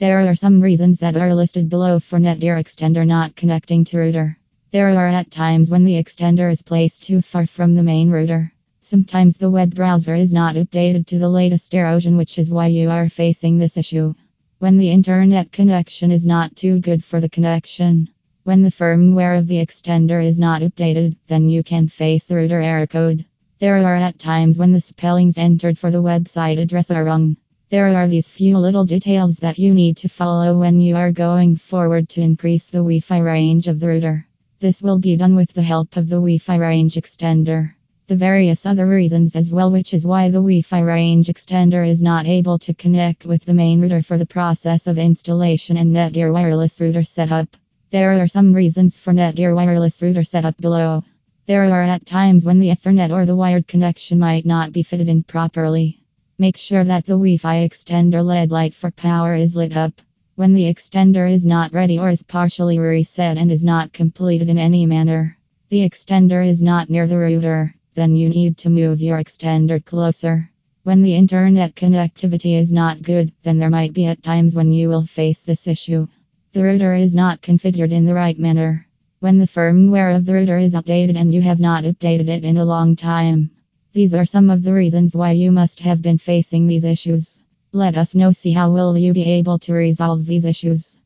There are some reasons that are listed below for Netgear extender not connecting to router. There are at times when the extender is placed too far from the main router. Sometimes the web browser is not updated to the latest version, which is why you are facing this issue. When the internet connection is not too good for the connection. When the firmware of the extender is not updated, then you can face the router error code. There are at times when the spellings entered for the website address are wrong. There are these few little details that you need to follow when you are going forward to increase the Wi Fi range of the router. This will be done with the help of the Wi Fi range extender the various other reasons as well, which is why the Wi Fi range extender is not able to connect with the main router for the process of installation and Netgear wireless router setup. There are some reasons for Netgear wireless router setup below. There are at times when the Ethernet or the wired connection might not be fitted in properly. Make sure that the Wi Fi extender LED light for power is lit up. When the extender is not ready or is partially reset and is not completed in any manner, the extender is not near the router then you need to move your extender closer. When the internet connectivity is not good, then there might be at times when you will face this issue. The router is not configured in the right manner. When the firmware of the router is updated and you have not updated it in a long time. These are some of the reasons why you must have been facing these issues. Let us know see how will you be able to resolve these issues.